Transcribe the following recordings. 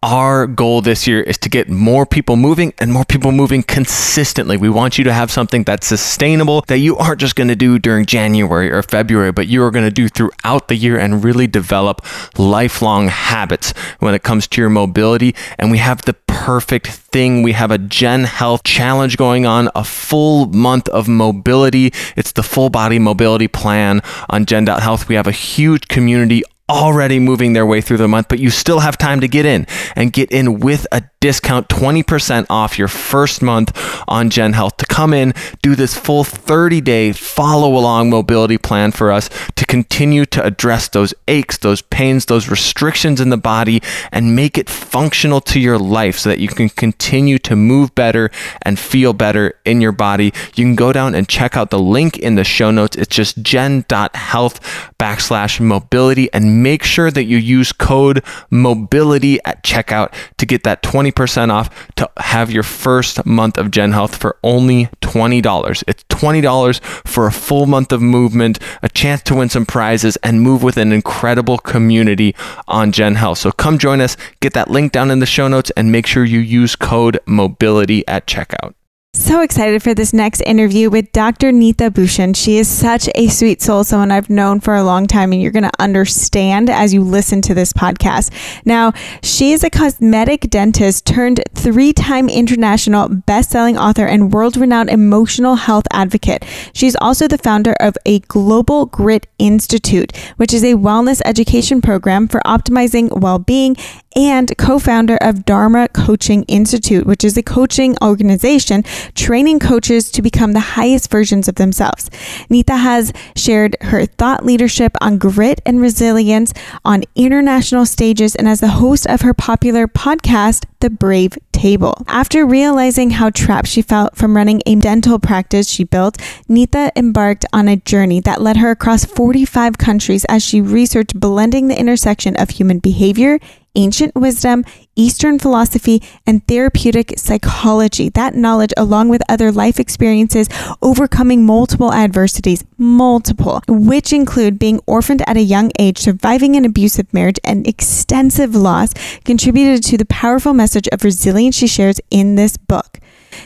Our goal this year is to get more people moving and more people moving consistently. We want you to have something that's sustainable that you aren't just going to do during January or February, but you are going to do throughout the year and really develop lifelong habits when it comes to your mobility. And we have the perfect thing. We have a Jen Health challenge going on, a full month of mobility. It's the full body mobility plan on Jen.health. We have a huge community already moving their way through the month, but you still have time to get in and get in with a discount 20% off your first month on Jen Health to come in, do this full 30 day follow along mobility plan for us to continue to address those aches, those pains, those restrictions in the body, and make it functional to your life so that you can continue to move better and feel better in your body. You can go down and check out the link in the show notes. It's just jen.health backslash mobility and make sure that you use code mobility at checkout to get that 20% off to have your first month of Jen Health for only $20. It's $20 for a full month of movement, a chance to win some prizes, and move with an incredible community on Jen Health. So come join us, get that link down in the show notes, and make sure you use code mobility at checkout. So excited for this next interview with Dr. Neeta Bhushan. She is such a sweet soul, someone I've known for a long time, and you're going to understand as you listen to this podcast. Now, she is a cosmetic dentist turned three time international best selling author and world renowned emotional health advocate. She's also the founder of a Global Grit Institute, which is a wellness education program for optimizing well being and co founder of Dharma Coaching Institute, which is a coaching organization training coaches to become the highest versions of themselves. Neeta has shared her thought leadership on grit and resilience on international stages and as the host of her popular podcast, The Brave Table. After realizing how trapped she felt from running a dental practice she built, Neeta embarked on a journey that led her across 45 countries as she researched blending the intersection of human behavior ancient wisdom, Eastern philosophy, and therapeutic psychology. That knowledge, along with other life experiences, overcoming multiple adversities, multiple, which include being orphaned at a young age, surviving an abusive marriage, and extensive loss, contributed to the powerful message of resilience she shares in this book.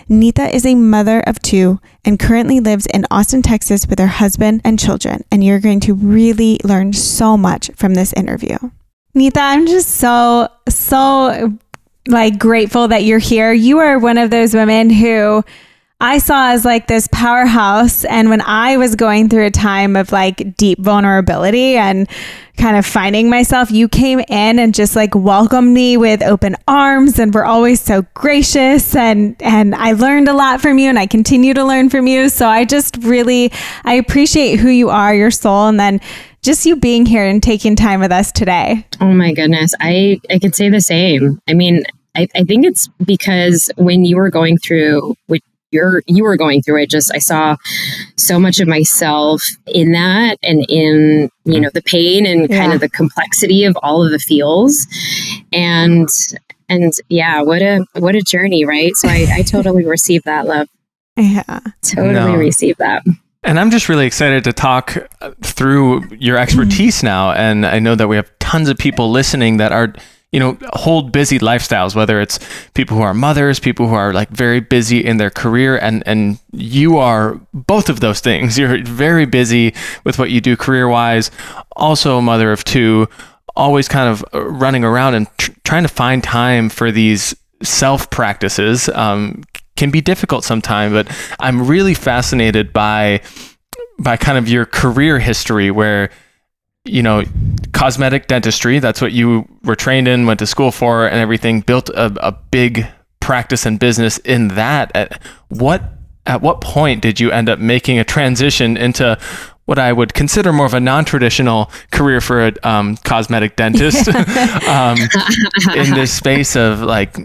Neeta is a mother of two and currently lives in Austin, Texas with her husband and children. And you're going to really learn so much from this interview. Neeta, I'm just so, so like grateful that you're here. You are one of those women who I saw as like this powerhouse. And when I was going through a time of like deep vulnerability and kind of finding myself, you came in and just like welcomed me with open arms and were always so gracious. And, and I learned a lot from you and I continue to learn from you. So I just really, I appreciate who you are, your soul. And then just you being here and taking time with us today. Oh my goodness. I, I could say the same. I mean, I, I think it's because when you were going through what you're you were going through it, just I saw so much of myself in that and in, you know, the pain and yeah. kind of the complexity of all of the feels. And and yeah, what a what a journey, right? So I, I totally received that love. Yeah. Totally no. received that. And I'm just really excited to talk uh, through your expertise now. And I know that we have tons of people listening that are, you know, hold busy lifestyles, whether it's people who are mothers, people who are like very busy in their career. And, and you are both of those things. You're very busy with what you do career wise, also a mother of two, always kind of uh, running around and tr- trying to find time for these self practices, um, can be difficult sometimes, but I'm really fascinated by by kind of your career history where you know cosmetic dentistry that's what you were trained in went to school for and everything built a, a big practice and business in that. At what at what point did you end up making a transition into what I would consider more of a non-traditional career for a um, cosmetic dentist? Um, in this space of like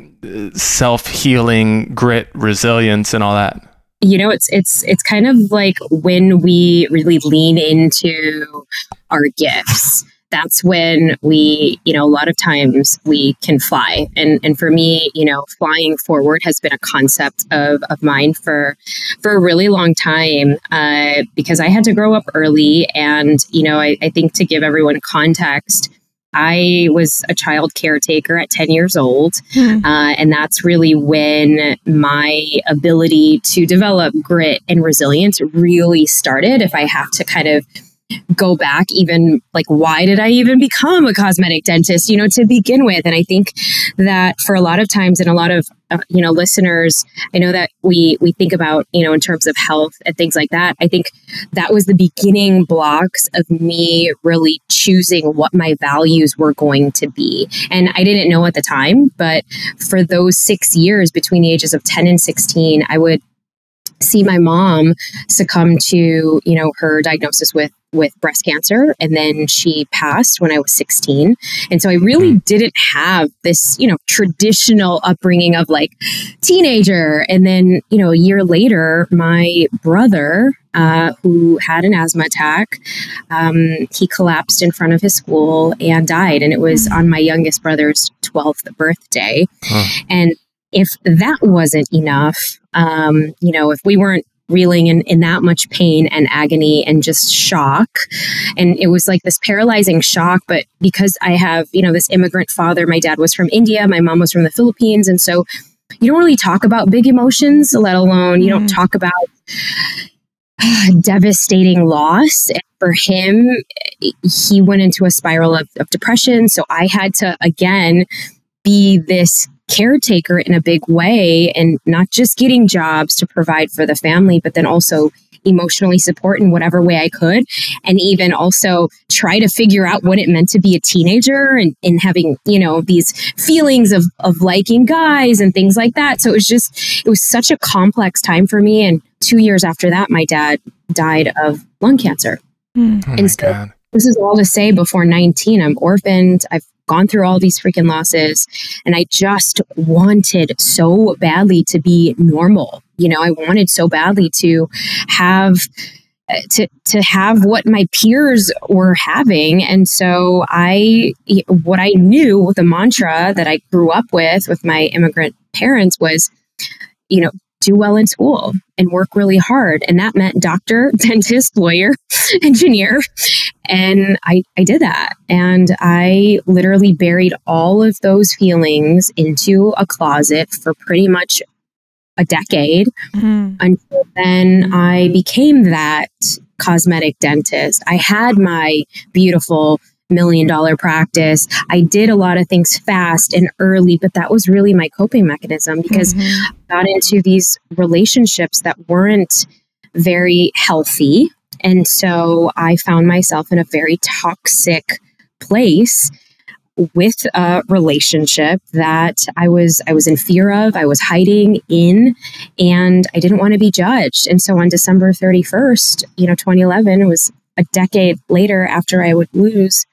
self healing, grit, resilience, and all that? You know, it's it's it's kind of like when we really lean into our gifts that's when we, you know, a lot of times we can fly. And and for me, you know, flying forward has been a concept of, of mine for for a really long time uh, because I had to grow up early. And, you know, I, I think to give everyone context, I was a child caretaker at 10 years old. Mm. Uh, and that's really when my ability to develop grit and resilience really started. If I have to kind of go back even like why did i even become a cosmetic dentist you know to begin with? And i think that for a lot of times and a lot of uh, you know listeners i know that we we think about you know in terms of health and things like that. I think that was the beginning blocks of me really choosing what my values were going to be. And i didn't know at the time but for those 6 years between the ages of 10 and 16 i would see my mom succumb to you know her diagnosis with with breast cancer and then she passed when i was 16 and so i really mm. didn't have this you know traditional upbringing of like teenager. And then you know a year later my brother uh, who had an asthma attack um, he collapsed in front of his school and died. And it was mm. on my youngest brother's 12th birthday. And if that wasn't enough um, you know, if we weren't reeling in, in that much pain and agony and just shock. And it was like this paralyzing shock. But because I have, you know, this immigrant father, my dad was from India, my mom was from the Philippines. And so you don't really talk about big emotions, let alone you don't mm. talk about devastating loss. And for him, he went into a spiral of, of depression. So I had to, again, be this caretaker in a big way and not just getting jobs to provide for the family, but then also emotionally support in whatever way I could. And even also try to figure out what it meant to be a teenager and, and having, you know, these feelings of, of liking guys and things like that. So it was just, it was such a complex time for me. And two years after that, my dad died of lung cancer. Mm. Oh and so God. this is all to say before 19, I'm orphaned. I've gone through all these freaking losses and I just wanted so badly to be normal. You know, I wanted so badly to have to to have what my peers were having and so i what i knew the mantra that i grew up with with my immigrant parents was you know do well in school and work really hard. And that meant doctor, dentist, lawyer, engineer. And I, I did that. And I literally buried all of those feelings into a closet for pretty much a decade mm-hmm. until then I became that cosmetic dentist. I had my beautiful million dollar practice. I did a lot of things fast and early, but that was really my coping mechanism because mm-hmm. I got into these relationships that weren't very healthy. And so I found myself in a very toxic place with a relationship that I was I was in fear of, I was hiding in, and I didn't want to be judged. And so on December 31st, you know, 2011, it was a decade later after I would lose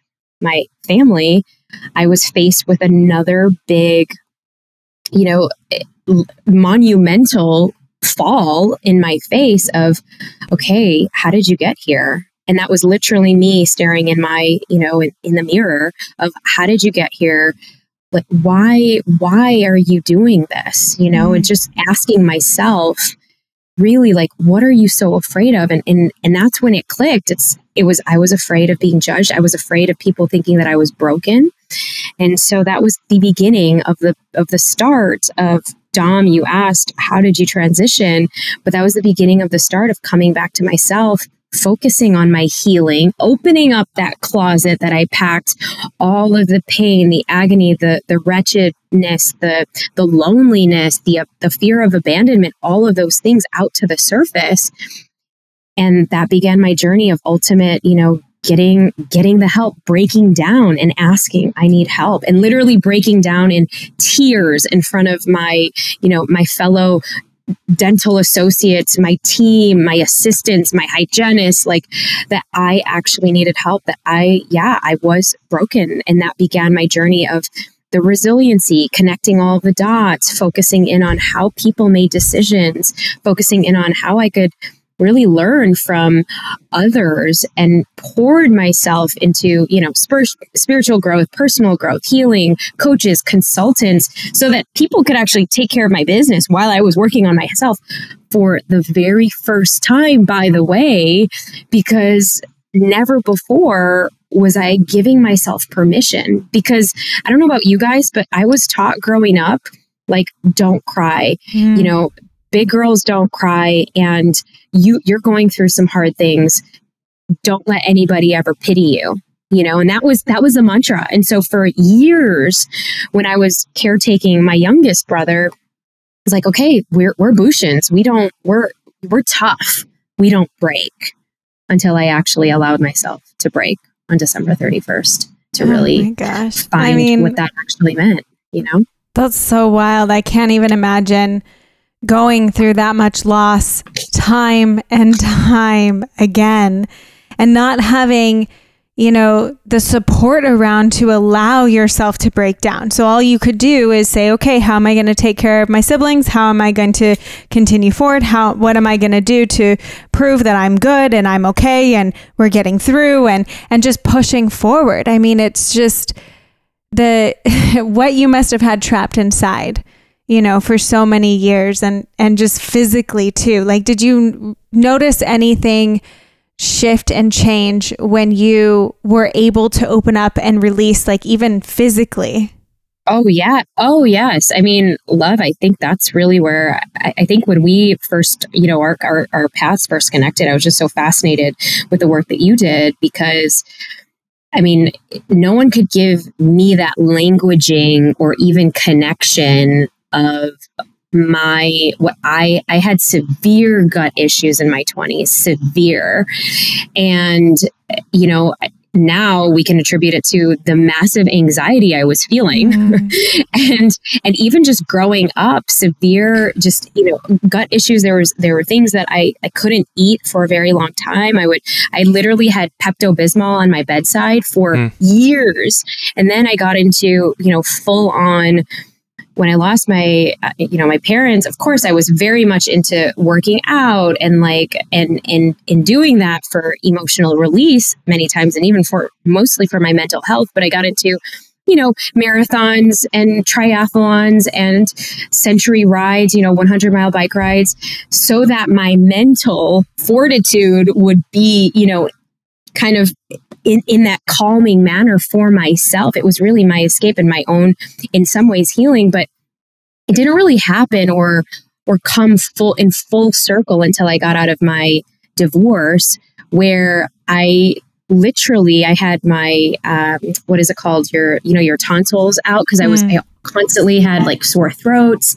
my family, I was faced with another big, you know, monumental fall in my face of, okay, how did you get here? And that was literally me staring in my, you know, in, in the mirror of how did you get here? Like, why, why are you doing this? You know, mm-hmm. and just asking myself, really like what are you so afraid of? And and and that's when it clicked. It's it was i was afraid of being judged. I was afraid of people thinking that i was broken. And so that was the beginning of the of the start of dom you asked how did you transition? But that was the beginning of the start of coming back to myself focusing on my healing, opening up that closet that I packed all of the pain, the agony, the the wretchedness, the the loneliness, the the fear of abandonment, all of those things out to the surface. And that began my journey of ultimate, you know, getting getting the help breaking down and asking i need help and literally breaking down in tears in front of my you know my fellow dental associates, my team, my assistants, my hygienists, like that I actually needed help, that I, yeah, I was broken. And that began my journey of the resiliency, connecting all the dots, focusing in on how people made decisions, focusing in on how I could really learn from others and poured myself into you know spir- spiritual growth personal growth healing coaches consultants so that people could actually take care of my business while i was working on myself for the very first time by the way because never before was I giving myself permission because I don't know about you guys, but I was taught growing up like don't cry. Mm. You know, big girls don't cry and you you're going through some hard things. Don't let anybody ever pity you. You know, and that was that was a mantra. And so for years when I was caretaking my youngest brother, it's like, okay, we're we're Bhushan's. We don't we're we're tough. We don't break until I actually allowed myself to break on December 31st to oh really gosh. find I mean, what that actually meant, you know? That's so wild. I can't even imagine going through that much loss time and time again and not having you know, the support around to allow yourself to break down. So all you could do is say, okay, how am I going to take care of my siblings? How am I going to continue forward? How what am I going to do to prove that I'm good and I'm okay and we're getting through and and just pushing forward. I mean, it's just the what you must have had trapped inside you know for so many years and and just physically too like did you notice anything shift and change when you were able to open up and release, like even physically? Oh, yeah. Oh, yes. I mean, love, I think that's really where I, I, think when we first, you know, our, our, our paths first connected, I was just so fascinated with the work that you did because. I mean, no one could give me that languaging or even connection of my what I I had severe gut issues in my 20s, severe. And you know, now we can attribute it to the massive anxiety I was feeling. Mm. and and even just growing up, severe just, you know, gut issues. There was there were things that I, I couldn't eat for a very long time. I would I literally had Pepto Bismol on my bedside for mm. years. And then I got into, you know, full on when I lost my, uh, you know, my parents, of course, I was very much into working out and like, and, and in doing that for emotional release many times and even for mostly for my mental health. But I got into, you know, marathons and triathlons and century rides, you know, 100 mile bike rides so that my mental fortitude would be, you know, kind of in, in that calming manner for myself. It was really my escape and my own, in some ways, healing, but it didn't really happen or or come full in full circle until I got out of my divorce, where I literally I had my um, what is it called your you know your tonsils out because I was mm. I constantly had like sore throats.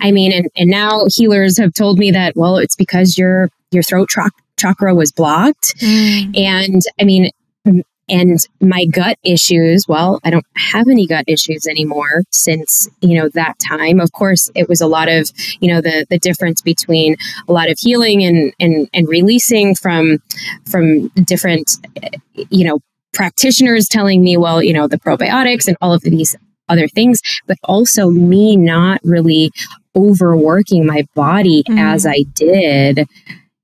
I mean, and and now healers have told me that well, it's because your your throat tra- chakra was blocked, mm. and I mean and my gut issues well i don't have any gut issues anymore since you know that time of course it was a lot of you know the the difference between a lot of healing and and and releasing from from different you know practitioners telling me well you know the probiotics and all of these other things but also me not really overworking my body mm. as i did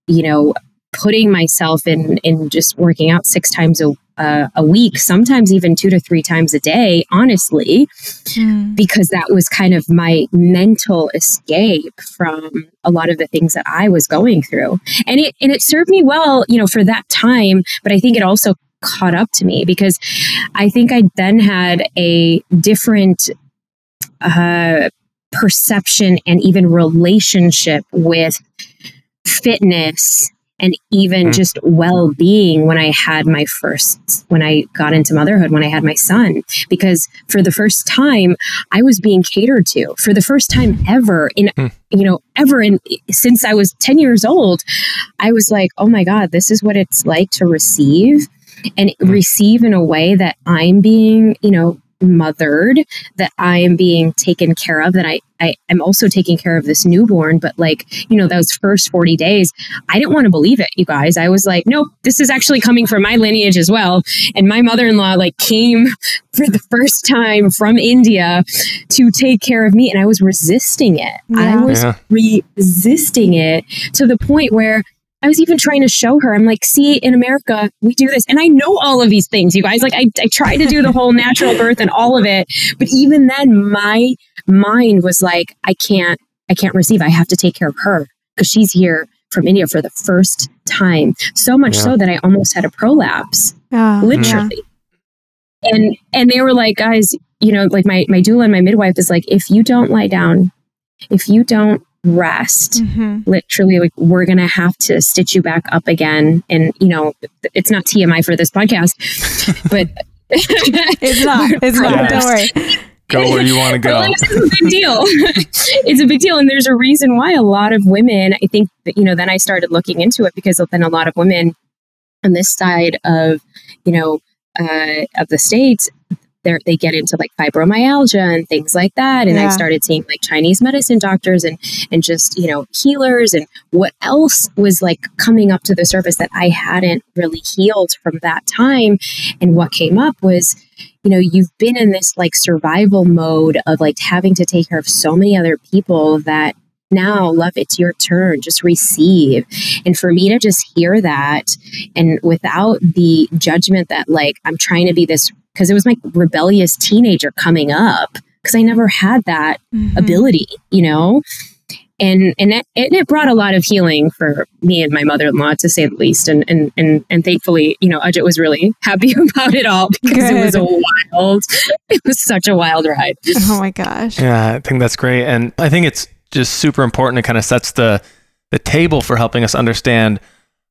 you know putting myself in in just working out six times a uh, a week, sometimes even two to three times a day, honestly, mm. because that was kind of my mental escape from a lot of the things that I was going through. And it and it served me well, you know, for that time, but I think it also caught up to me because I think I then had a different uh, perception and even relationship with fitness and even mm. just well being when I had my first, when I got into motherhood, when I had my son. Because for the first time, I was being catered to for the first time ever in, mm. you know, ever in, since I was 10 years old. I was like, oh my God, this is what it's like to receive and mm. receive in a way that I'm being, you know, mothered, that I am being taken care of, that I, I am also taking care of this newborn. But like, you know, those first 40 days, I didn't want to believe it, you guys. I was like, nope, this is actually coming from my lineage as well. And my mother-in-law like came for the first time from India to take care of me. And I was resisting it. Yeah. I was Yeah. resisting it to the point where I was even trying to show her, I'm like, see, in America, we do this. And I know all of these things, you guys. Like, I, I tried to do the whole natural birth and all of it. But even then, my mind was like, I can't, I can't receive. I have to take care of her because she's here from India for the first time. So much Yeah. so that I almost had a prolapse ah, Yeah. literally. And and they were like, guys, you know, like my my doula and my midwife is like, if you don't lie down, if you don't rest, Mhm. literally, like we're gonna have to stitch you back up again. And you know, it's not TMI for this podcast, but It's not. It's not. Yeah. Don't worry. Go where you want to go. it's a big deal. it's a big deal. And there's a reason why a lot of women, I think that, you know, then I started looking into it because then a lot of women on this side of, you know, uh, of the States, they they get into like fibromyalgia and things like that. And I started seeing like Chinese medicine doctors and, and just, you know, healers and what else was like coming up to the surface that I hadn't really healed from that time. And what came up was, you know, you've been in this like survival mode of like having to take care of so many other people that now, love, it's your turn. Just receive. And for me to just hear that and without the judgment that like I'm trying to be this, because it was my rebellious teenager coming up, because I never had that Mhm. ability, you know? And and it, and it brought a lot of healing for me and my mother-in-law, to say the least. And and and and thankfully, you know, Ajit was really happy about it all because it was a wild, it was such a wild ride. Oh my gosh. Yeah, I think that's great, and I think it's just super important. It kind of sets the the table for helping us understand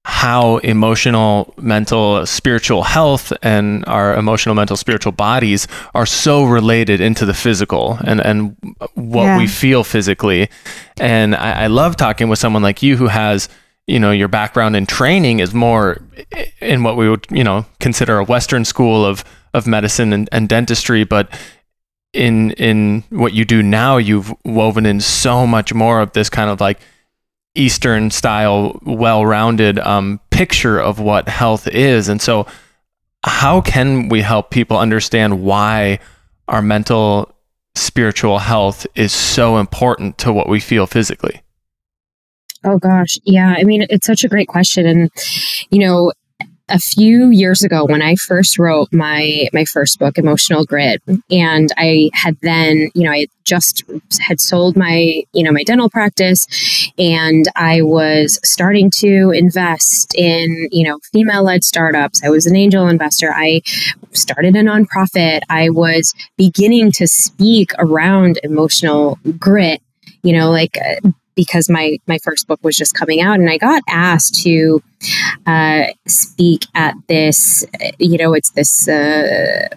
how emotional, mental, spiritual health and our emotional, mental, spiritual bodies are so related into the physical and and what Yeah. we feel physically. And I, I love talking with someone like you who has you know your background in training is more in what we would you know consider a Western school of of medicine and, and dentistry, but in in what you do now, you've woven in so much more of this kind of like Eastern style, well-rounded um, picture of what health is. And so, how can we help people understand why our mental, spiritual health is so important to what we feel physically? Oh gosh, yeah. I mean, it's such a great question, and you know, a few years ago when I first wrote my my first book, Emotional Grit, and I had then, you know, I just had sold my, you know, my dental practice, and I was starting to invest in, you know, female led startups. I was an angel investor. I started a nonprofit. I was beginning to speak around emotional grit. You know, like uh, because my my first book was just coming out and i got asked to uh, speak at this you know it's this uh,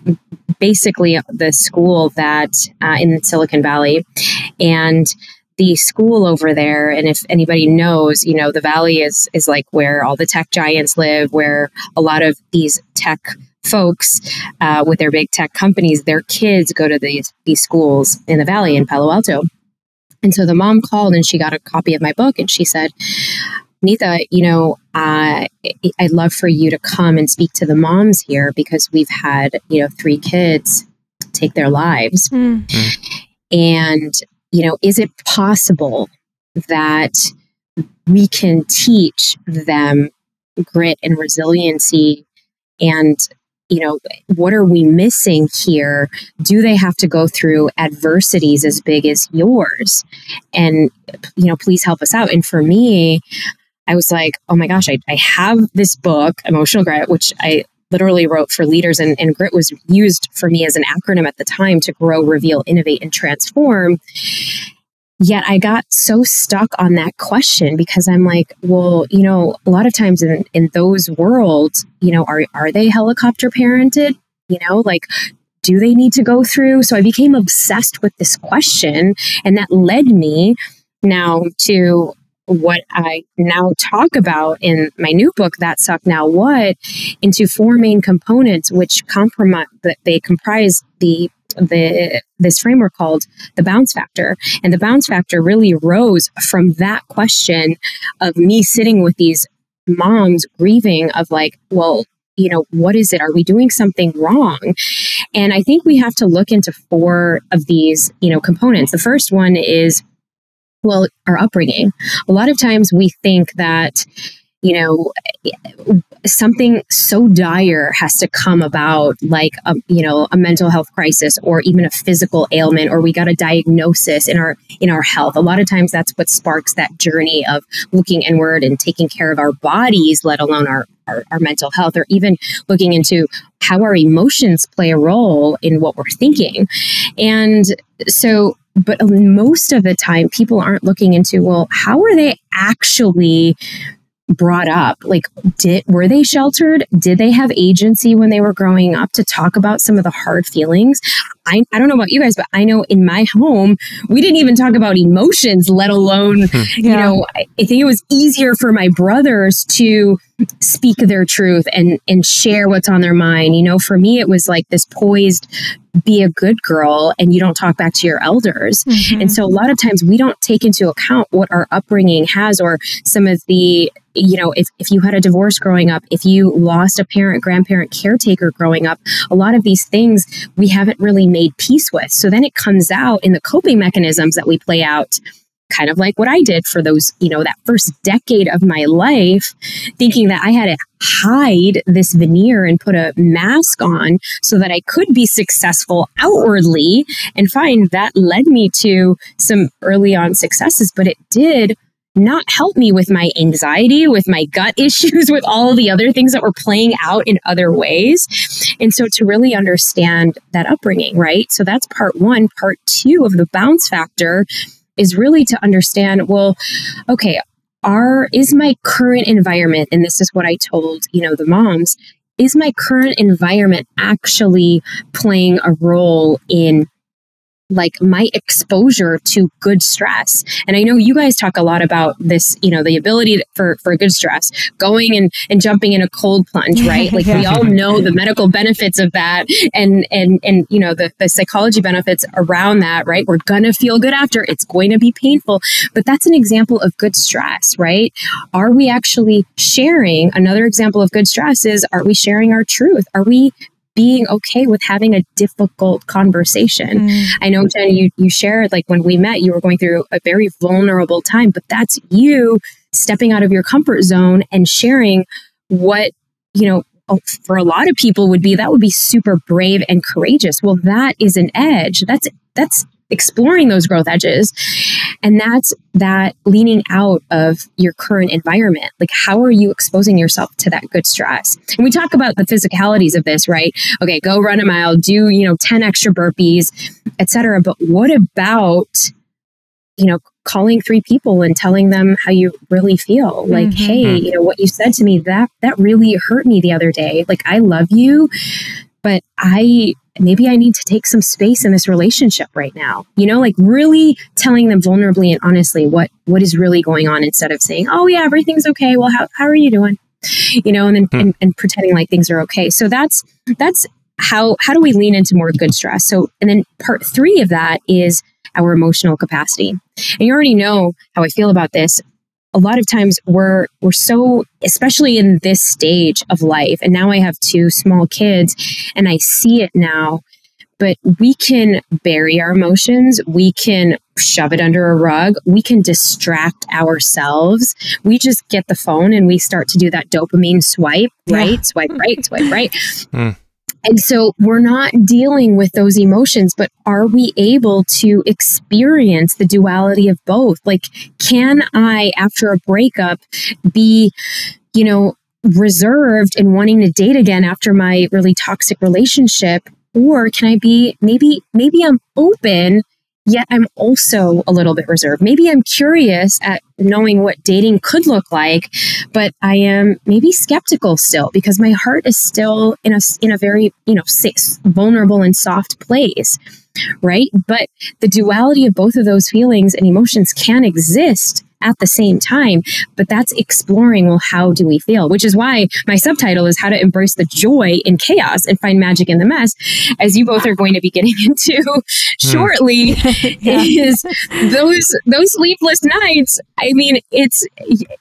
basically the school that uh, in silicon valley and the school over there and if anybody knows you know the valley is is like where all the tech giants live where a lot of these tech folks uh, with their big tech companies their kids go to these these schools in the valley in palo alto and so the mom called and she got a copy of my book and she said, Neeta, you know, uh, I'd love for you to come and speak to the moms here because we've had, you know, three kids take their lives. Mm. And, you know, is it possible that we can teach them grit and resiliency and you know what are we missing here? Do they have to go through adversities as big as yours? And you know please help us out. And for me i was like oh my gosh i, I have this book emotional grit which i literally wrote for leaders and, and grit was used for me as an acronym at the time to grow reveal innovate and transform Yet I got so stuck on that question because I'm like, well, you know, a lot of times in, in those worlds, you know, are are they helicopter parented? You know, like do they need to go through? So I became obsessed with this question and that led me now to what I now talk about in my new book, That Suck Now What, into four main components, which compromise that they comprise the the this framework called the bounce factor. And the bounce factor really rose from that question of me sitting with these moms grieving of like well you know what is it? Are we doing something wrong? And i think we have to look into four of these you know components. The first one is well our upbringing. A lot of times we think that you know something so dire has to come about like a you know a mental health crisis or even a physical ailment or we got a diagnosis in our in our health. A lot of times that's what sparks that journey of looking inward and taking care of our bodies let alone our our, our mental health or even looking into how our emotions play a role in what we're thinking. And so but most of the time people aren't looking into well how are they actually brought up like did were they sheltered? Did they have agency when they were growing up to talk about some of the hard feelings? I, I don't know about you guys but i know in my home we didn't even talk about emotions let alone hmm. yeah. you know I, I think it was easier for my brothers to speak their truth and and share what's on their mind. You know for me it was like this poised be a good girl and you don't talk back to your elders. Mm-hmm. and so a lot of times we don't take into account what our upbringing has or some of the you know if, if you had a divorce growing up if you lost a parent grandparent caretaker growing up a lot of these things we haven't really made peace with. So then it comes out in the coping mechanisms that we play out kind of like what I did for those, you know, that first decade of my life, thinking that I had to hide this veneer and put a mask on so that I could be successful outwardly. And find that led me to some early on successes, but it did not help me with my anxiety, with my gut issues, with all the other things that were playing out in other ways. And so to really understand that upbringing, right? So that's part one. Part two of the bounce factor is really to understand well okay are is my current environment and this is what i told you know the moms is my current environment actually playing a role in like my exposure to good stress. And I know you guys talk a lot about this, you know, the ability for, for good stress, going and, and jumping in a cold plunge, right? Like yeah. we all know the medical benefits of that and, and, and, you know, the, the psychology benefits around that, right? We're going to feel good after it's going to be painful, but that's an example of good stress, right? Are we actually sharing? Another example of good stress is, are we sharing our truth? Are we being okay with having a difficult conversation. Mm. I know, Jen, you, you shared like when we met, you were going through a very vulnerable time, but that's you stepping out of your comfort zone and sharing what, you know, oh, for a lot of people would be that would be super brave and courageous. Well, that is an edge. That's that's exploring those growth edges. And that's that leaning out of your current environment. Like, how are you exposing yourself to that good stress? And we talk about the physicalities of this, right? Okay, go run a mile, do, you know, 10 extra burpees, etc. But what about, you know, calling three people and telling them how you really feel like mm-hmm. hey you know what you said to me that that really hurt me the other day like i love you but i maybe I need to take some space in this relationship right now. You know, like really telling them vulnerably and honestly what what is really going on instead of saying, "Oh yeah, everything's okay. Well, how how are you doing?" You know, and then hmm. and, and pretending like things are okay. So that's that's how how do we lean into more good stress? So and then part 3 of that is our emotional capacity. And you already know how I feel about this a lot of times we're we're so especially in this stage of life and now I have two small kids and I see it now but we can bury our emotions we can shove it under a rug we can distract ourselves we just get the phone and we start to do that dopamine swipe right yeah. swipe right swipe right mm. And so we're not dealing with those emotions, but are we able to experience the duality of both? Like, can I, after a breakup, be, you know, reserved and wanting to date again after my really toxic relationship? Or can I be maybe, maybe I'm open yet I'm also a little bit reserved. Maybe I'm curious at knowing what dating could look like, but I am maybe skeptical still because my heart is still in a in a very, you know, vulnerable and soft place. Right? But the duality of both of those feelings and emotions can exist at the same time. But that's exploring, well, how do we feel? Which is why my subtitle is How to Embrace the Joy in Chaos and Find Magic in the Mess, as you both are going to be getting into hmm. shortly, is those those sleepless nights. I mean, it's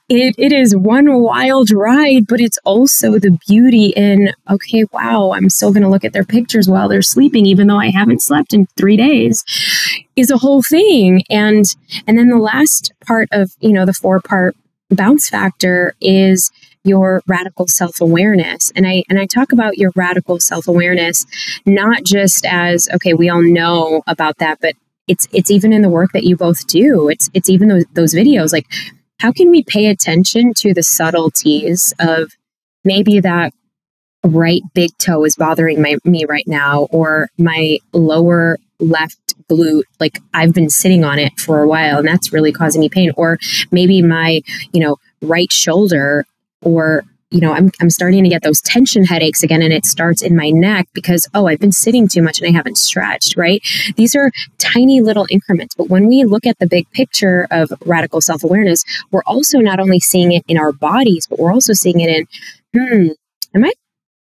it, it is one wild ride, but it's also the beauty in, okay, wow, I'm still gonna look at their pictures while they're sleeping, even though I haven't slept in three days is a whole thing. And and then the last part of, you know, the four part bounce factor is your radical self-awareness. And i and i talk about your radical self-awareness not just as okay we all know about that but it's it's even in the work that you both do. It's it's even those, those videos. Like how can we pay attention to the subtleties of maybe that right big toe is bothering my, me right now or my lower left glute like i've been sitting on it for a while and that's really causing me pain. Or maybe my you know right shoulder or you know I'm, I'm starting to get those tension headaches again and it starts in my neck because oh i've been sitting too much and i haven't stretched right? These are tiny little increments but when we look at the big picture of radical self-awareness we're also not only seeing it in our bodies but we're also seeing it in hmm am i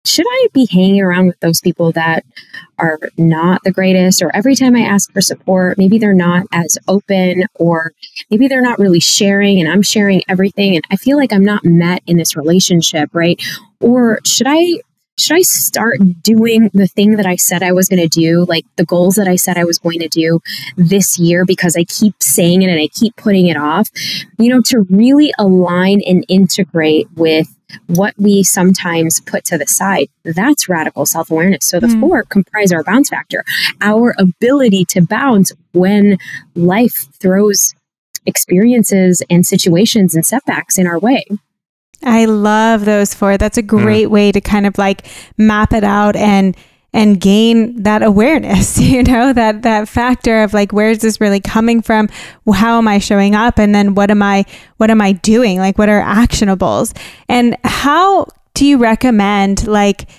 should I be hanging around with those people that are not the greatest? Or every time I ask for support, maybe they're not as open, or maybe they're not really sharing and I'm sharing everything. And I feel like I'm not met in this relationship, right? Or should I should I start doing the thing that I said I was going to do, like the goals that I said I was going to do this year because I keep saying it and I keep putting it off, you know, to really align and integrate with what we sometimes put to the side. That's radical self awareness. So the mm. four comprise our bounce factor, our ability to bounce when life throws experiences and situations and setbacks in our way. I love those four. That's a mm. great mm. way to kind of like map it out and and gain that awareness you know that that factor of like where's this really coming from? How am i showing up? And then what am i what am i doing? Like what are actionables? And how do you recommend like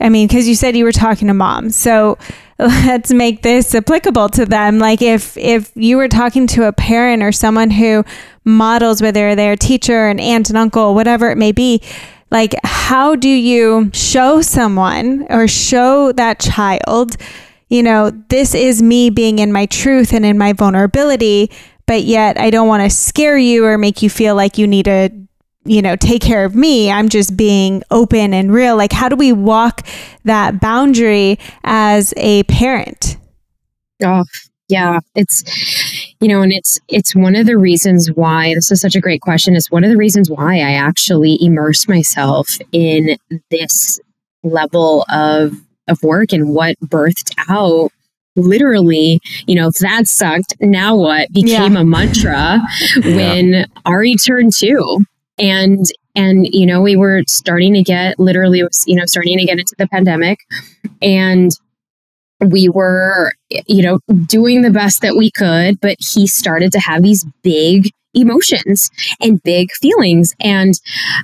i mean because you said you were talking to moms so let's make this applicable to them. Like if if you were talking to a parent or someone who models whether they're a teacher an aunt an uncle whatever it may be like, how do you show someone or show that child, you know, this is me being in my truth and in my vulnerability, but yet I don't want to scare you or make you feel like you need to, you know, take care of me. I'm just being open and real. Like, how do we walk that boundary as a parent? Oh, yeah. It's, you know and it's it's one of the reasons why this is such a great question it's one of the reasons why i actually immerse myself in this level of of work and what birthed out literally, you know, that sucked. Now what became yeah. a mantra when yeah. Ari turned two. And and you know, we were starting to get literally was, you know, starting to get into the pandemic. And we were, you know, doing the best that we could, but he started to have these big emotions and big feelings. And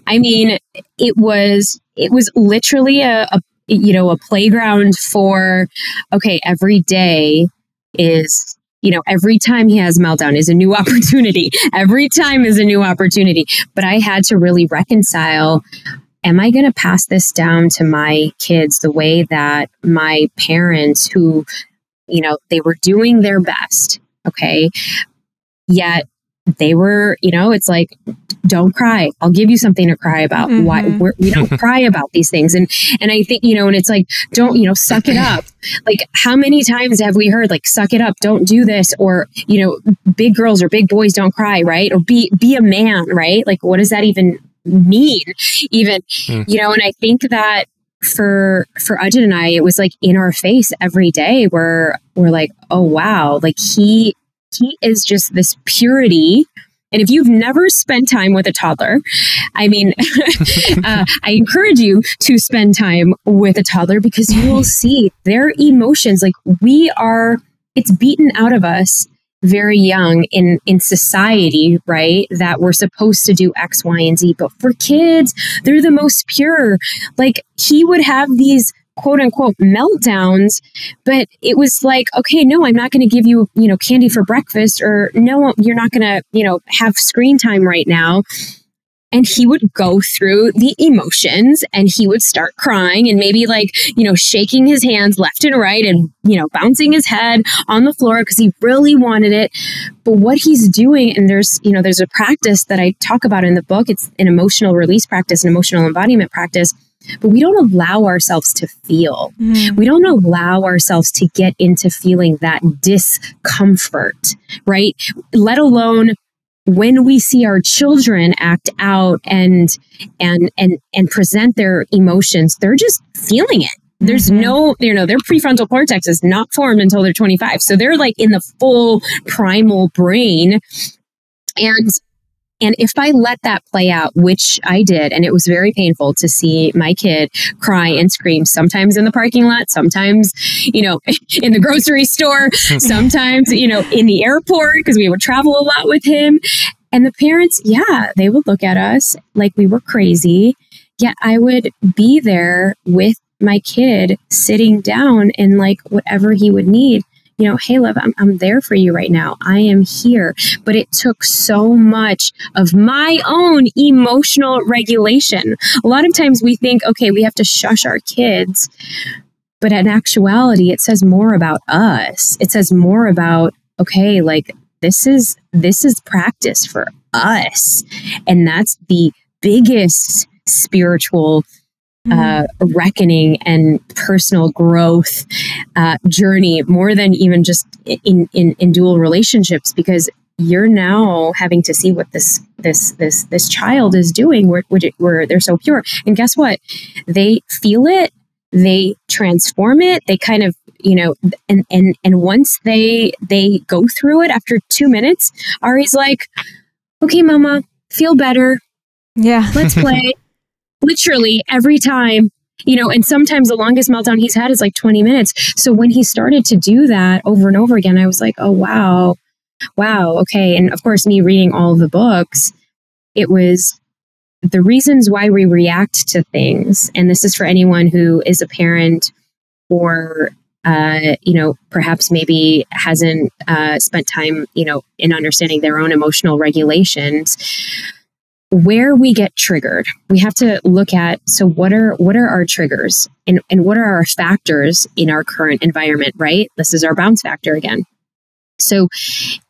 I mean, it was, it was literally a, a you know, a playground for, okay, every day is you know, every time he has meltdown is a new opportunity. Every time is a new opportunity. But I had to really reconcile am I going to pass this down to my kids the way that my parents, who, you know, they were doing their best, okay, yet they were, you know, it's like, don't cry. I'll give you something to cry about. Mm-hmm. Why we're, we do not cry about these things? And and I think you know, and it's like, don't you know, suck it up. Like, how many times have we heard like, suck it up, don't do this, or you know, big girls or big boys don't cry, right? Or be be a man, right? Like, what does that even mean even mm. you know and i think that for for Ajit and I, it was like in our face every day where we're like, oh wow, like he he is just this purity. And if you've never spent time with a toddler, I mean, uh, I encourage you to spend time with a toddler because you will see their emotions. Like we are, it's beaten out of us very young in in society right that we're supposed to do x y and z. But for kids they're the most pure. Like he would have these quote unquote meltdowns but it was like okay no i'm not going to give you you know candy for breakfast or no you're not going to you know have screen time right now and he would go through the emotions and he would start crying and maybe like you know shaking his hands left and right and you know bouncing his head on the floor because he really wanted it but what he's doing and there's you know there's a practice that i talk about in the book it's an emotional release practice an emotional embodiment practice but we don't allow ourselves to feel. Mm. We don't allow ourselves to get into feeling that discomfort, right? Let alone when we see our children act out and and and and present their emotions they're just feeling it. There's mm-hmm. no you know their prefrontal cortex is not formed until they're 25 so they're like in the full primal brain. And and if I let that play out, which I did, and it was very painful to see my kid cry and scream, sometimes in the parking lot, sometimes, you know, in the grocery store, sometimes, you know, in the airport, because we would travel a lot with him. And the parents, yeah, they would look at us like we were crazy. Yet I would be there with my kid sitting down and like whatever he would need you know, hey, love, I'm, I'm there for you right now. I am here. But it took so much of my own emotional regulation. A lot of times we think, okay, we have to shush our kids. But in actuality, it says more about us. It says more about, okay, like this is this is practice for us. And that's the biggest spiritual uh, reckoning and personal growth uh, journey more than even just in, in in dual relationships because you're now having to see what this this this this child is doing where, where they're so pure. And guess what? They feel it they transform it they kind of you know and and and once they they go through it after two minutes ari's like okay mama feel better. Yeah. Let's play literally every time you know and sometimes the longest meltdown he's had is like 20 minutes. So when he started to do that over and over again i was like oh wow. Wow. Okay. And of course me reading all the books it was the reasons why we react to things. And this is for anyone who is a parent or uh, you know perhaps maybe hasn't uh, spent time you know in understanding their own emotional regulations where we get triggered we have to look at so what are what are our triggers? And, and what are our factors in our current environment right? This is our bounce factor again. So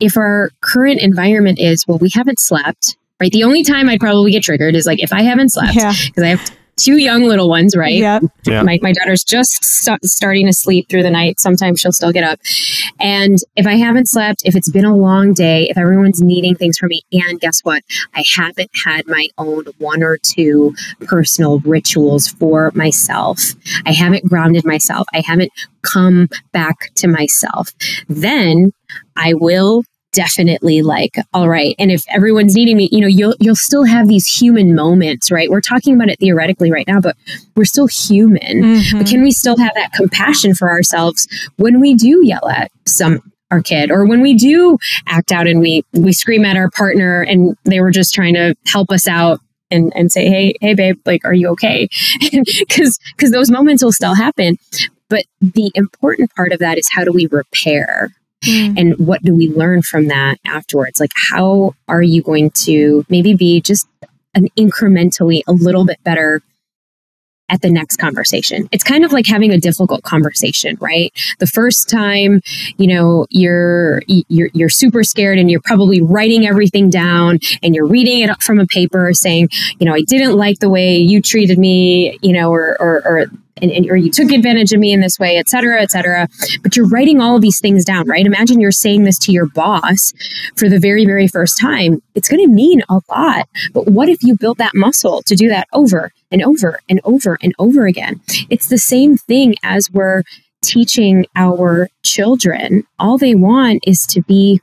if our current environment is well we haven't slept right? The only time i'd probably get triggered is like if i haven't slept because yeah. i have two young little ones, right? Yep. Yeah. My, my daughter's just st- starting to sleep through the night. Sometimes she'll still get up. And if I haven't slept, if it's been a long day, if everyone's needing things from me, and guess what? I haven't had my own one or two personal rituals for myself. I haven't grounded myself. I haven't come back to myself. Then I will definitely like all right and if everyone's needing me you know you'll you'll still have these human moments right? We're talking about it theoretically right now but we're still human. Mm-hmm. but can we still have that compassion for ourselves when we do yell at some our kid or when we do act out and we we scream at our partner and they were just trying to help us out and and say hey hey babe like are you okay? Because because those moments will still happen. But the important part of that is how do we repair Mm. And what do we learn from that afterwards? Like, how are you going to maybe be just an incrementally a little bit better at the next conversation. It's kind of like having a difficult conversation, right? The first time, you know, you're you're you're super scared and you're probably writing everything down and you're reading it from a paper saying, you know, I didn't like the way you treated me, you know, or or, or and, and, or you took advantage of me in this way, et cetera, et cetera. But you're writing all of these things down, right? Imagine you're saying this to your boss for the very, very first time. It's going to mean a lot. But what if you built that muscle to do that over and over and over and over again? It's the same thing as we're teaching our children. All they want is to be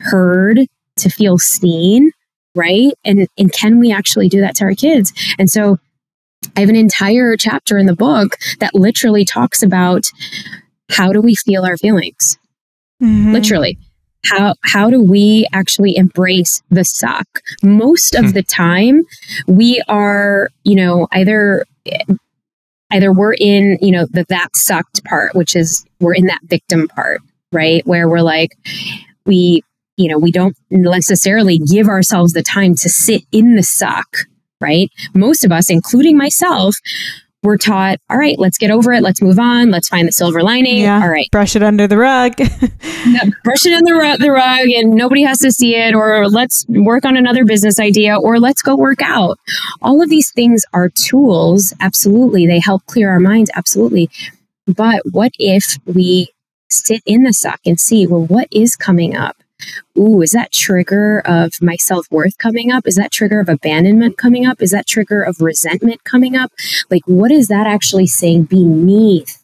heard, to feel seen, right? And and can we actually do that to our kids? And so I have an entire chapter in the book that literally talks about how do we feel our feelings? Mm-hmm. Literally. How how do we actually embrace the suck? Most of hmm. the time we are, you know, either either we're in, you know, the that sucked part, which is we're in that victim part, right? Where we're like, we, you know, we don't necessarily give ourselves the time to sit in the suck, right? Most of us, including myself, we're taught, all right, let's get over it. Let's move on. Let's find the silver lining. Yeah. All right. Brush it under the rug. Yeah, brush it under the, the rug and nobody has to see it, or let's work on another business idea, or let's go work out. All of these things are tools. Absolutely. They help clear our minds. Absolutely. But what if we sit in the suck and see, well, what is coming up? Ooh, is that trigger of my self worth coming up? Is that trigger of abandonment coming up? Is that trigger of resentment coming up? Like, what is that actually saying beneath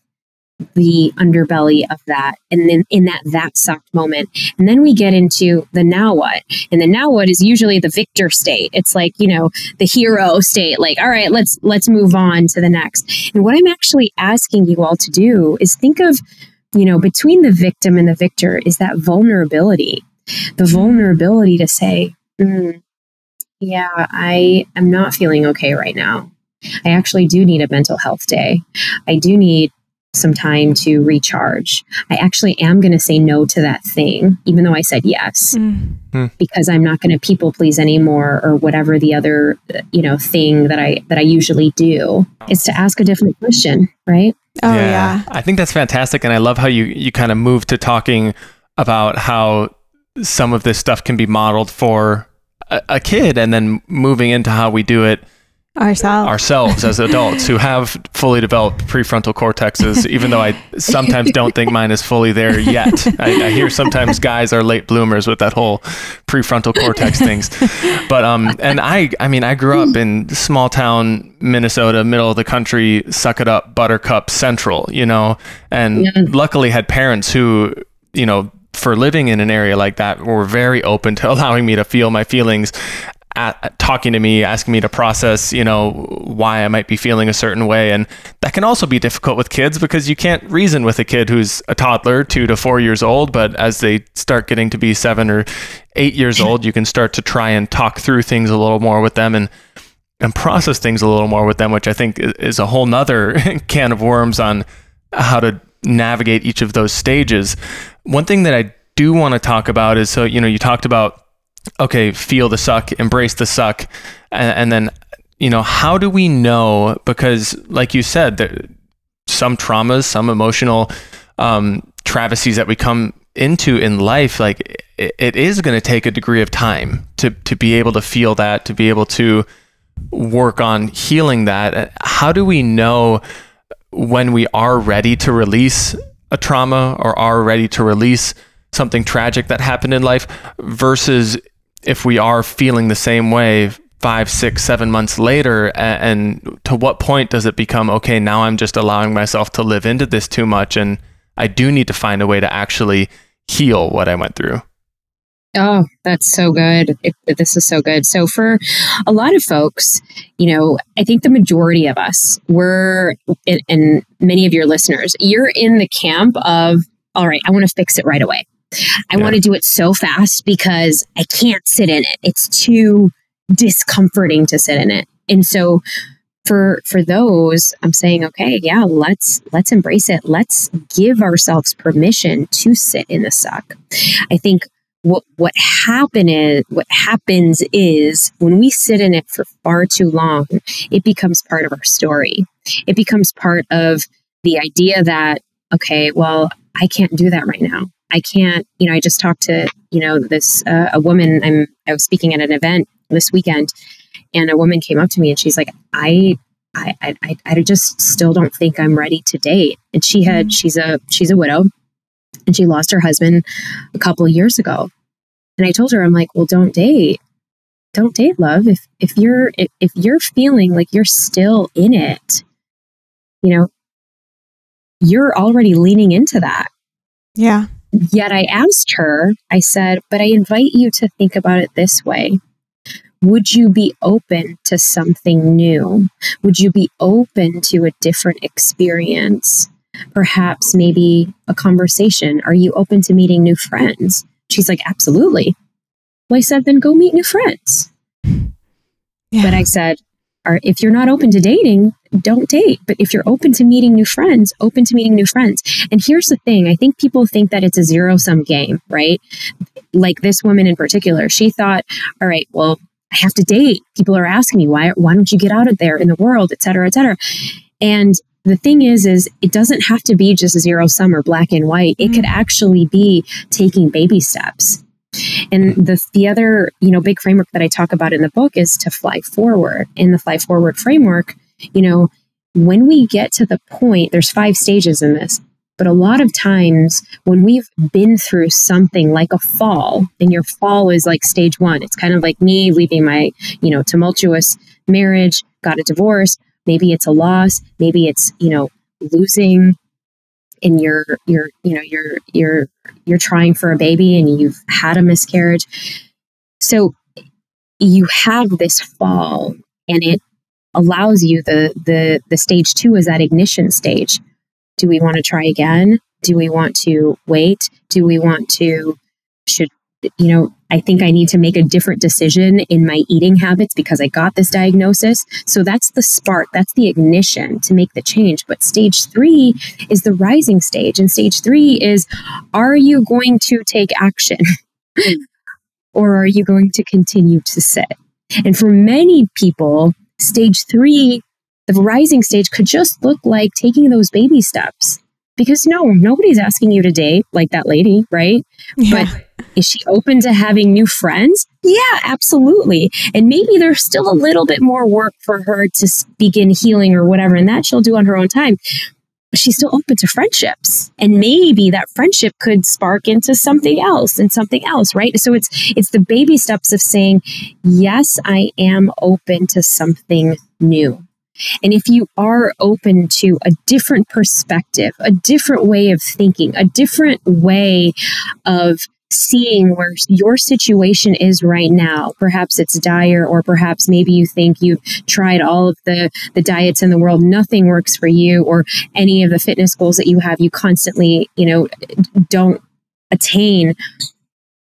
the underbelly of that? And then in that that sucked moment. And then we get into the now what. And the now what is usually the victor state. It's like, you know, the hero state. Like, all right, let's let's move on to the next. And what I'm actually asking you all to do is think of you know, between the victim and the victor is that vulnerability the vulnerability to say, mm, yeah, I am not feeling okay right now. I actually do need a mental health day. I do need some time to recharge. I actually am going to say no to that thing, even though I said yes, Mm. because I'm not going to people please anymore or whatever the other, you know, thing that I, that I usually do is to ask a different question, right? Oh yeah. I think that's fantastic. And I love how you, you kind of move to talking about how some of this stuff can be modeled for a, a kid and then moving into how we do it Ourselves. ourselves as adults who have fully developed prefrontal cortexes, even though I sometimes don't think mine is fully there yet. I, I hear sometimes guys are late bloomers with that whole prefrontal cortex things. But um, and I, I mean, I grew up in small town Minnesota, middle of the country, suck it up, Buttercup Central, you know, and Yeah. luckily had parents who, you know, for living in an area like that were very open to allowing me to feel my feelings at, talking to me, asking me to process, you know, why I might be feeling a certain way. And that can also be difficult with kids because you can't reason with a kid who's a toddler, two to four years old. But as they start getting to be seven or eight years old, you can start to try and talk through things a little more with them and and process things a little more with them, which I think is a whole nother can of worms on how to navigate each of those stages. One thing that I do want to talk about is so, you know, you talked about okay, feel the suck, embrace the suck, and, and then you know how do we know? Because like you said, there, some traumas, some emotional um, travesties that we come into in life, like it, it is going to take a degree of time to to be able to feel that, to be able to work on healing that. How do we know when we are ready to release a trauma or are ready to release something tragic that happened in life versus if we are feeling the same way five, six, seven months later, and to what point does it become okay? Now I'm just allowing myself to live into this too much, and I do need to find a way to actually heal what I went through. Oh, that's so good. It, this is so good. So, for a lot of folks, you know, I think the majority of us, we're, and- many of your listeners, you're in the camp of, all right, I want to fix it right away. I Yeah. want to do it so fast because I can't sit in it. It's too discomforting to sit in it. And so, for for those i'm saying okay yeah let's let's embrace it let's give ourselves permission to sit in the suck i think what what happen is what happens is when we sit in it for far too long it becomes part of our story it becomes part of the idea that okay well i can't do that right now i can't you know i just talked to you know this uh, a woman i'm i was speaking at an event this weekend and a woman came up to me and she's like i I, I, I just still don't think I'm ready to date. And she had, she's a, she's a widow and she lost her husband a couple of years ago. And I told her, I'm like, well, don't date. Don't date love. If, if you're, if, if you're feeling like you're still in it, you know, you're already leaning into that. Yeah. Yet I asked her, I said, but I invite you to think about it this way. Would you be open to something new? Would you be open to a different experience? Perhaps maybe a conversation? Are you open to meeting new friends? She's like, absolutely. Well, I said, then go meet new friends. Yeah. But I said, if you're not open to dating, don't date. But if you're open to meeting new friends, open to meeting new friends. And here's the thing I think people think that it's a zero sum game, right? Like this woman in particular, she thought, all right, well, I have to date. People are asking me, why, why don't you get out of there in the world, et cetera, et cetera. And the thing is is it doesn't have to be just zero sum or black and white. It could mm-hmm. actually be taking baby steps. And the the other you know big framework that i talk about in the book is to fly forward. In the fly forward framework you know when we get to the point there's five stages in this but a lot of times when we've been through something like a fall and your fall is like stage 1 it's kind of like me leaving my you know tumultuous marriage got a divorce maybe it's a loss. Maybe it's you know losing and you're you're you know you're you're you're trying for a baby and you've had a miscarriage. So you have this fall and it allows you the the the stage 2 is that ignition stage. Do we want to try again? Do we want to wait? Do we want to you know I think I need to make a different decision in my eating habits because I got this diagnosis. So that's the spark, that's the ignition to make the change. But stage three is the rising stage. And stage three is are you going to take action or are you going to continue to sit? And for many people, stage three, the rising stage could just look like taking those baby steps because no, nobody's asking you to date like that lady, right? Yeah. But is she open to having new friends? Yeah, absolutely. And maybe there's still a little bit more work for her to begin healing or whatever, and that she'll do on her own time. But she's still open to friendships. And maybe that friendship could spark into something else and something else, right? So it's it's the baby steps of saying, yes, I am open to something new. And if you are open to a different perspective, a different way of thinking, a different way of seeing where your situation is right now. Perhaps it's dire, or perhaps maybe you think you've tried all of the, the diets in the world, nothing works for you, or any of the fitness goals that you have, you constantly, you know, don't attain.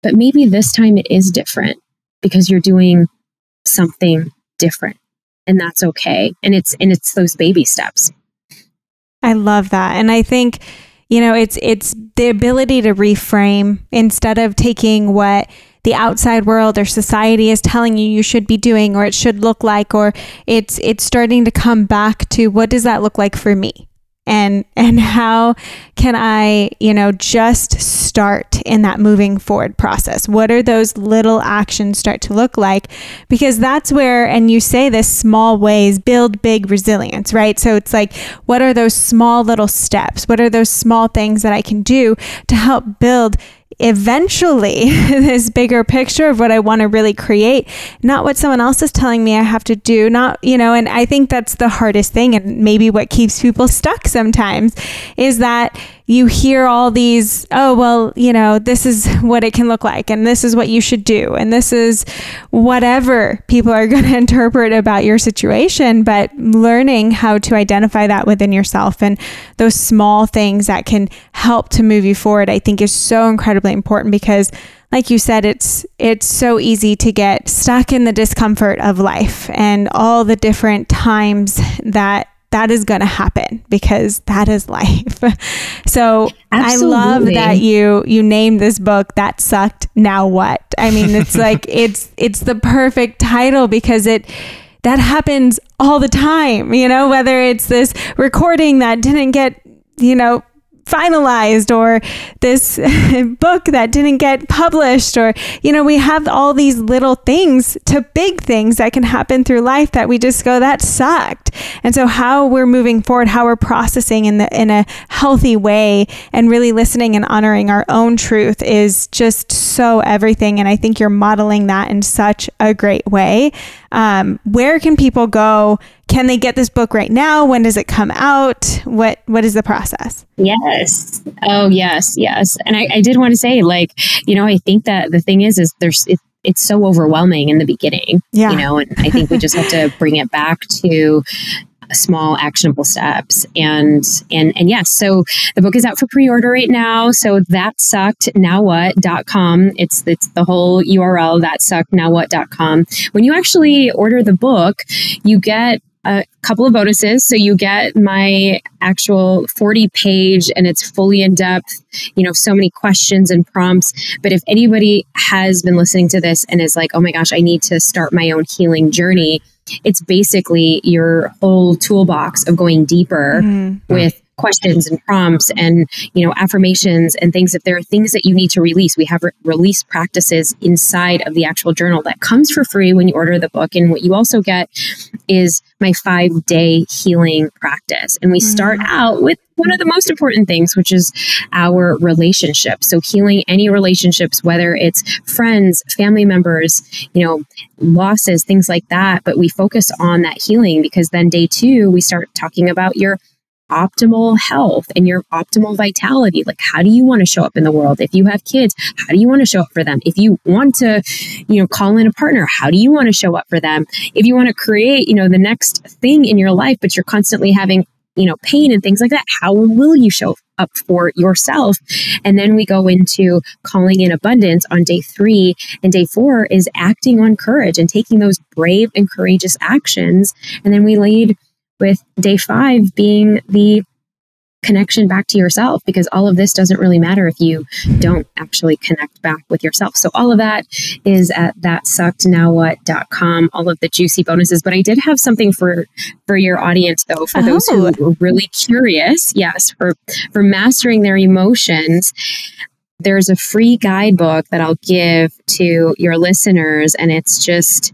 But maybe this time it is different because you're doing something different and that's okay. And it's and it's those baby steps. I love that. And i think you know it's it's the ability to reframe instead of taking what the outside world or society is telling you you should be doing or it should look like or it's it's starting to come back to what does that look like for me and and how can i you know just start in that moving forward process? What are those little actions start to look like? Because that's where and you say this small ways build big resilience right? So it's like what are those small little steps? What are those small things that i can do to help build eventually this bigger picture of what I want to really create, not what someone else is telling me I have to do, not, you know, and I think that's the hardest thing and maybe what keeps people stuck sometimes is that you hear all these, oh, well, you know, this is what it can look like, and this is what you should do, and this is whatever people are going to interpret about your situation. But learning how to identify that within yourself and those small things that can help to move you forward, I think is so incredibly important because like you said it's it's so easy to get stuck in the discomfort of life and all the different times that that is going to happen because that is life. so Absolutely. I love that you you named this book that sucked now what? I mean it's like it's it's the perfect title because it that happens all the time, you know, whether it's this recording that didn't get, you know, finalized or this book that didn't get published or you know we have all these little things to big things that can happen through life that we just go that sucked. And so how we're moving forward how we're processing in the in a healthy way and really listening and honoring our own truth is just so everything. And i think you're modeling that in such a great way um, where can people go can they get this book right now? When does it come out? What what is the process? Yes. Oh yes, yes. And I, I did want to say, like, you know, I think that the thing is, is there's it, it's so overwhelming in the beginning. Yeah. You know, and I think we just have to bring it back to small actionable steps. And and and yes so the book is out for pre-order right now. So that sucked. Now what.com it's it's the whole url that sucked. Now what.com when you actually order the book you get a couple of bonuses. So you get my actual 40 page and it's fully in depth, you know, so many questions and prompts. But if anybody has been listening to this and is like, oh my gosh, I need to start my own healing journey, it's basically your whole toolbox of going deeper mm-hmm. with questions and prompts and you know affirmations and things if there are things that you need to release. We have re- release practices inside of the actual journal that comes for free when you order the book. And what you also get is my 5 day healing practice. And we start mm. out with one of the most important things which is our relationship. So healing any relationships whether it's friends family members you know losses things like that. But we focus on that healing because then day 2 we start talking about your optimal health and your optimal vitality. Like, how do you want to show up in the world? If you have kids, how do you want to show up for them? If you want to, you know, call in a partner, how do you want to show up for them? If you want to create, you know, the next thing in your life, but you're constantly having, you know, pain and things like that, how will you show up for yourself? And then we go into calling in abundance on day three. And day four is acting on courage and taking those brave and courageous actions. And then we lead with day five being the connection back to yourself because all of this doesn't really matter if you don't actually connect back with yourself. So all of that is at thatsuckednowwhat.com, all of the juicy bonuses. But I did have something for for your audience though, for oh. those who are oh. really curious. Yes, for for mastering their emotions. There's a free guidebook that I'll give to your listeners, and it's just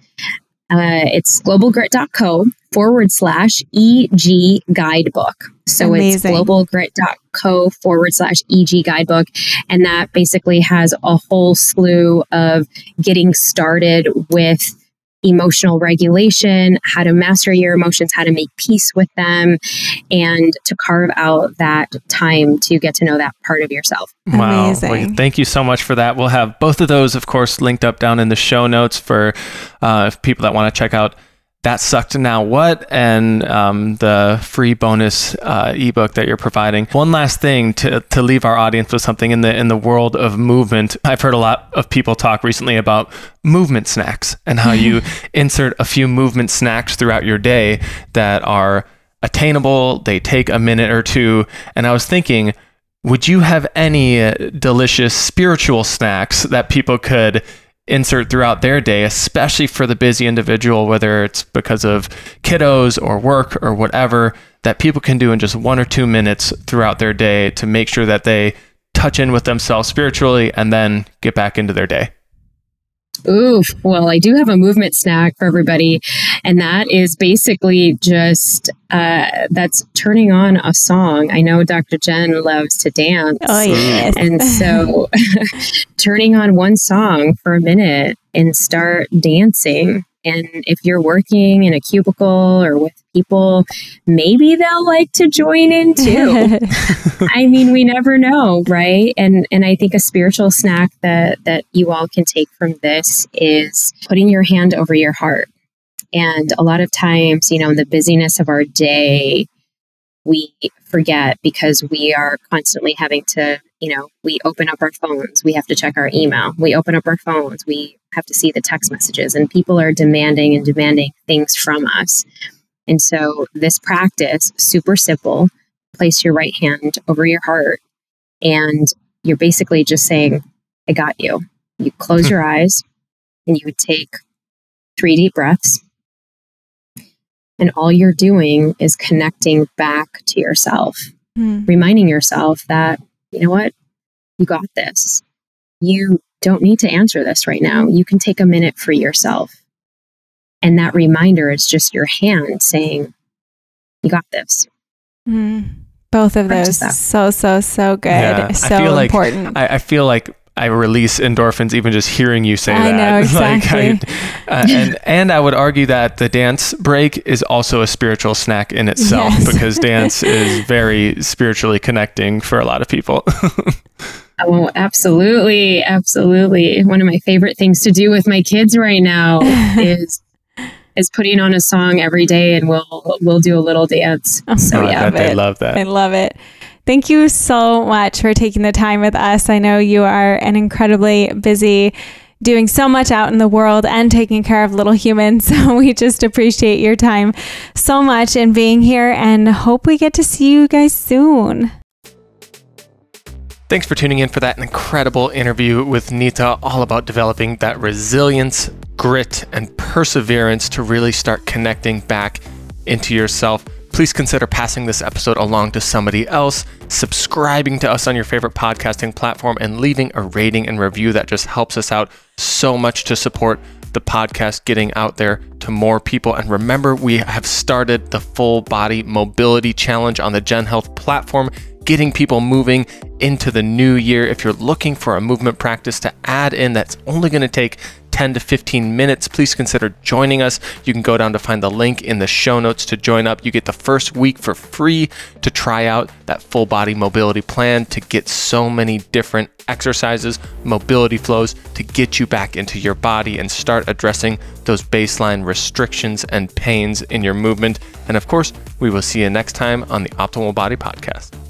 uh, it's globalgrit.co forward slash EG guidebook. So Amazing. it's globalgrit.co forward slash EG guidebook. And that basically has a whole slew of getting started with emotional regulation, how to master your emotions, how to make peace with them, and to carve out that time to get to know that part of yourself. Wow. Amazing. Well, thank you so much for that. We'll have both of those, of course, linked up down in the show notes for uh, people that want to check out that sucked. Now what? And um, the free bonus uh, ebook that you're providing. One last thing to, to leave our audience with something in the in the world of movement. I've heard a lot of people talk recently about movement snacks and how you insert a few movement snacks throughout your day that are attainable they take a minute or two. And i was thinking would you have any uh, delicious spiritual snacks that people could insert throughout their day, especially for the busy individual, whether it's because of kiddos or work or whatever, that people can do in just one or two minutes throughout their day to make sure that they touch in with themselves spiritually and then get back into their day. Oof. Well, I do have a movement snack for everybody. And that is basically just uh, that's turning on a song. I know Dr. Jen loves to dance. Oh, yes. And so turning on one song for a minute and start dancing and if you're working in a cubicle or with people, maybe they'll like to join in too. I mean, we never know, right? And and I think a spiritual snack that that you all can take from this is putting your hand over your heart. And a lot of times, you know, in the busyness of our day, we forget because we are constantly having to, you know, we open up our phones, we have to check our email, we open up our phones, we have to see the text messages, and people are demanding and demanding things from us. And so, this practice, super simple, place your right hand over your heart, and you're basically just saying, I got you. You close your eyes and you would take three deep breaths and all you're doing is connecting back to yourself, mm. reminding yourself that, you know what, you got this. You don't need to answer this right now. You can take a minute for yourself. And that reminder is just your hand saying, you got this. Mm. Both of Practice those, that. so so so good, yeah, so I feel like, important. I, I feel like I release endorphins even just hearing you say I that. Know, exactly. like I, uh, and and I would argue that the dance break is also a spiritual snack in itself yes. because dance is very spiritually connecting for a lot of people. oh, absolutely, absolutely. One of my favorite things to do with my kids right now is is putting on a song every day and we'll we'll do a little dance. Oh, so yeah, I bet they love that. I love it. Thank you so much for taking the time with us. I know you are an incredibly busy doing so much out in the world and taking care of little humans. So we just appreciate your time so much and being here and hope we get to see you guys soon. Thanks for tuning in for that incredible interview with Neeta, all about developing that resilience, grit, and perseverance to really start connecting back into yourself. Please consider passing this episode along to somebody else, subscribing to us on your favorite podcasting platform, and leaving a rating and review that just helps us out so much to support the podcast getting out there to more people. And remember, we have started the full body mobility challenge on the Jen Health platform getting people moving into the new year. If you're looking for a movement practice to add in that's only going to take 10 to 15 minutes, please consider joining us. You can go down to find the link in the show notes to join up. You get the first week for free to try out that full body mobility plan to get so many different exercises, mobility flows to get you back into your body and start addressing those baseline restrictions and pains in your movement. And of course, we will see you next time on the Optimal Body Podcast.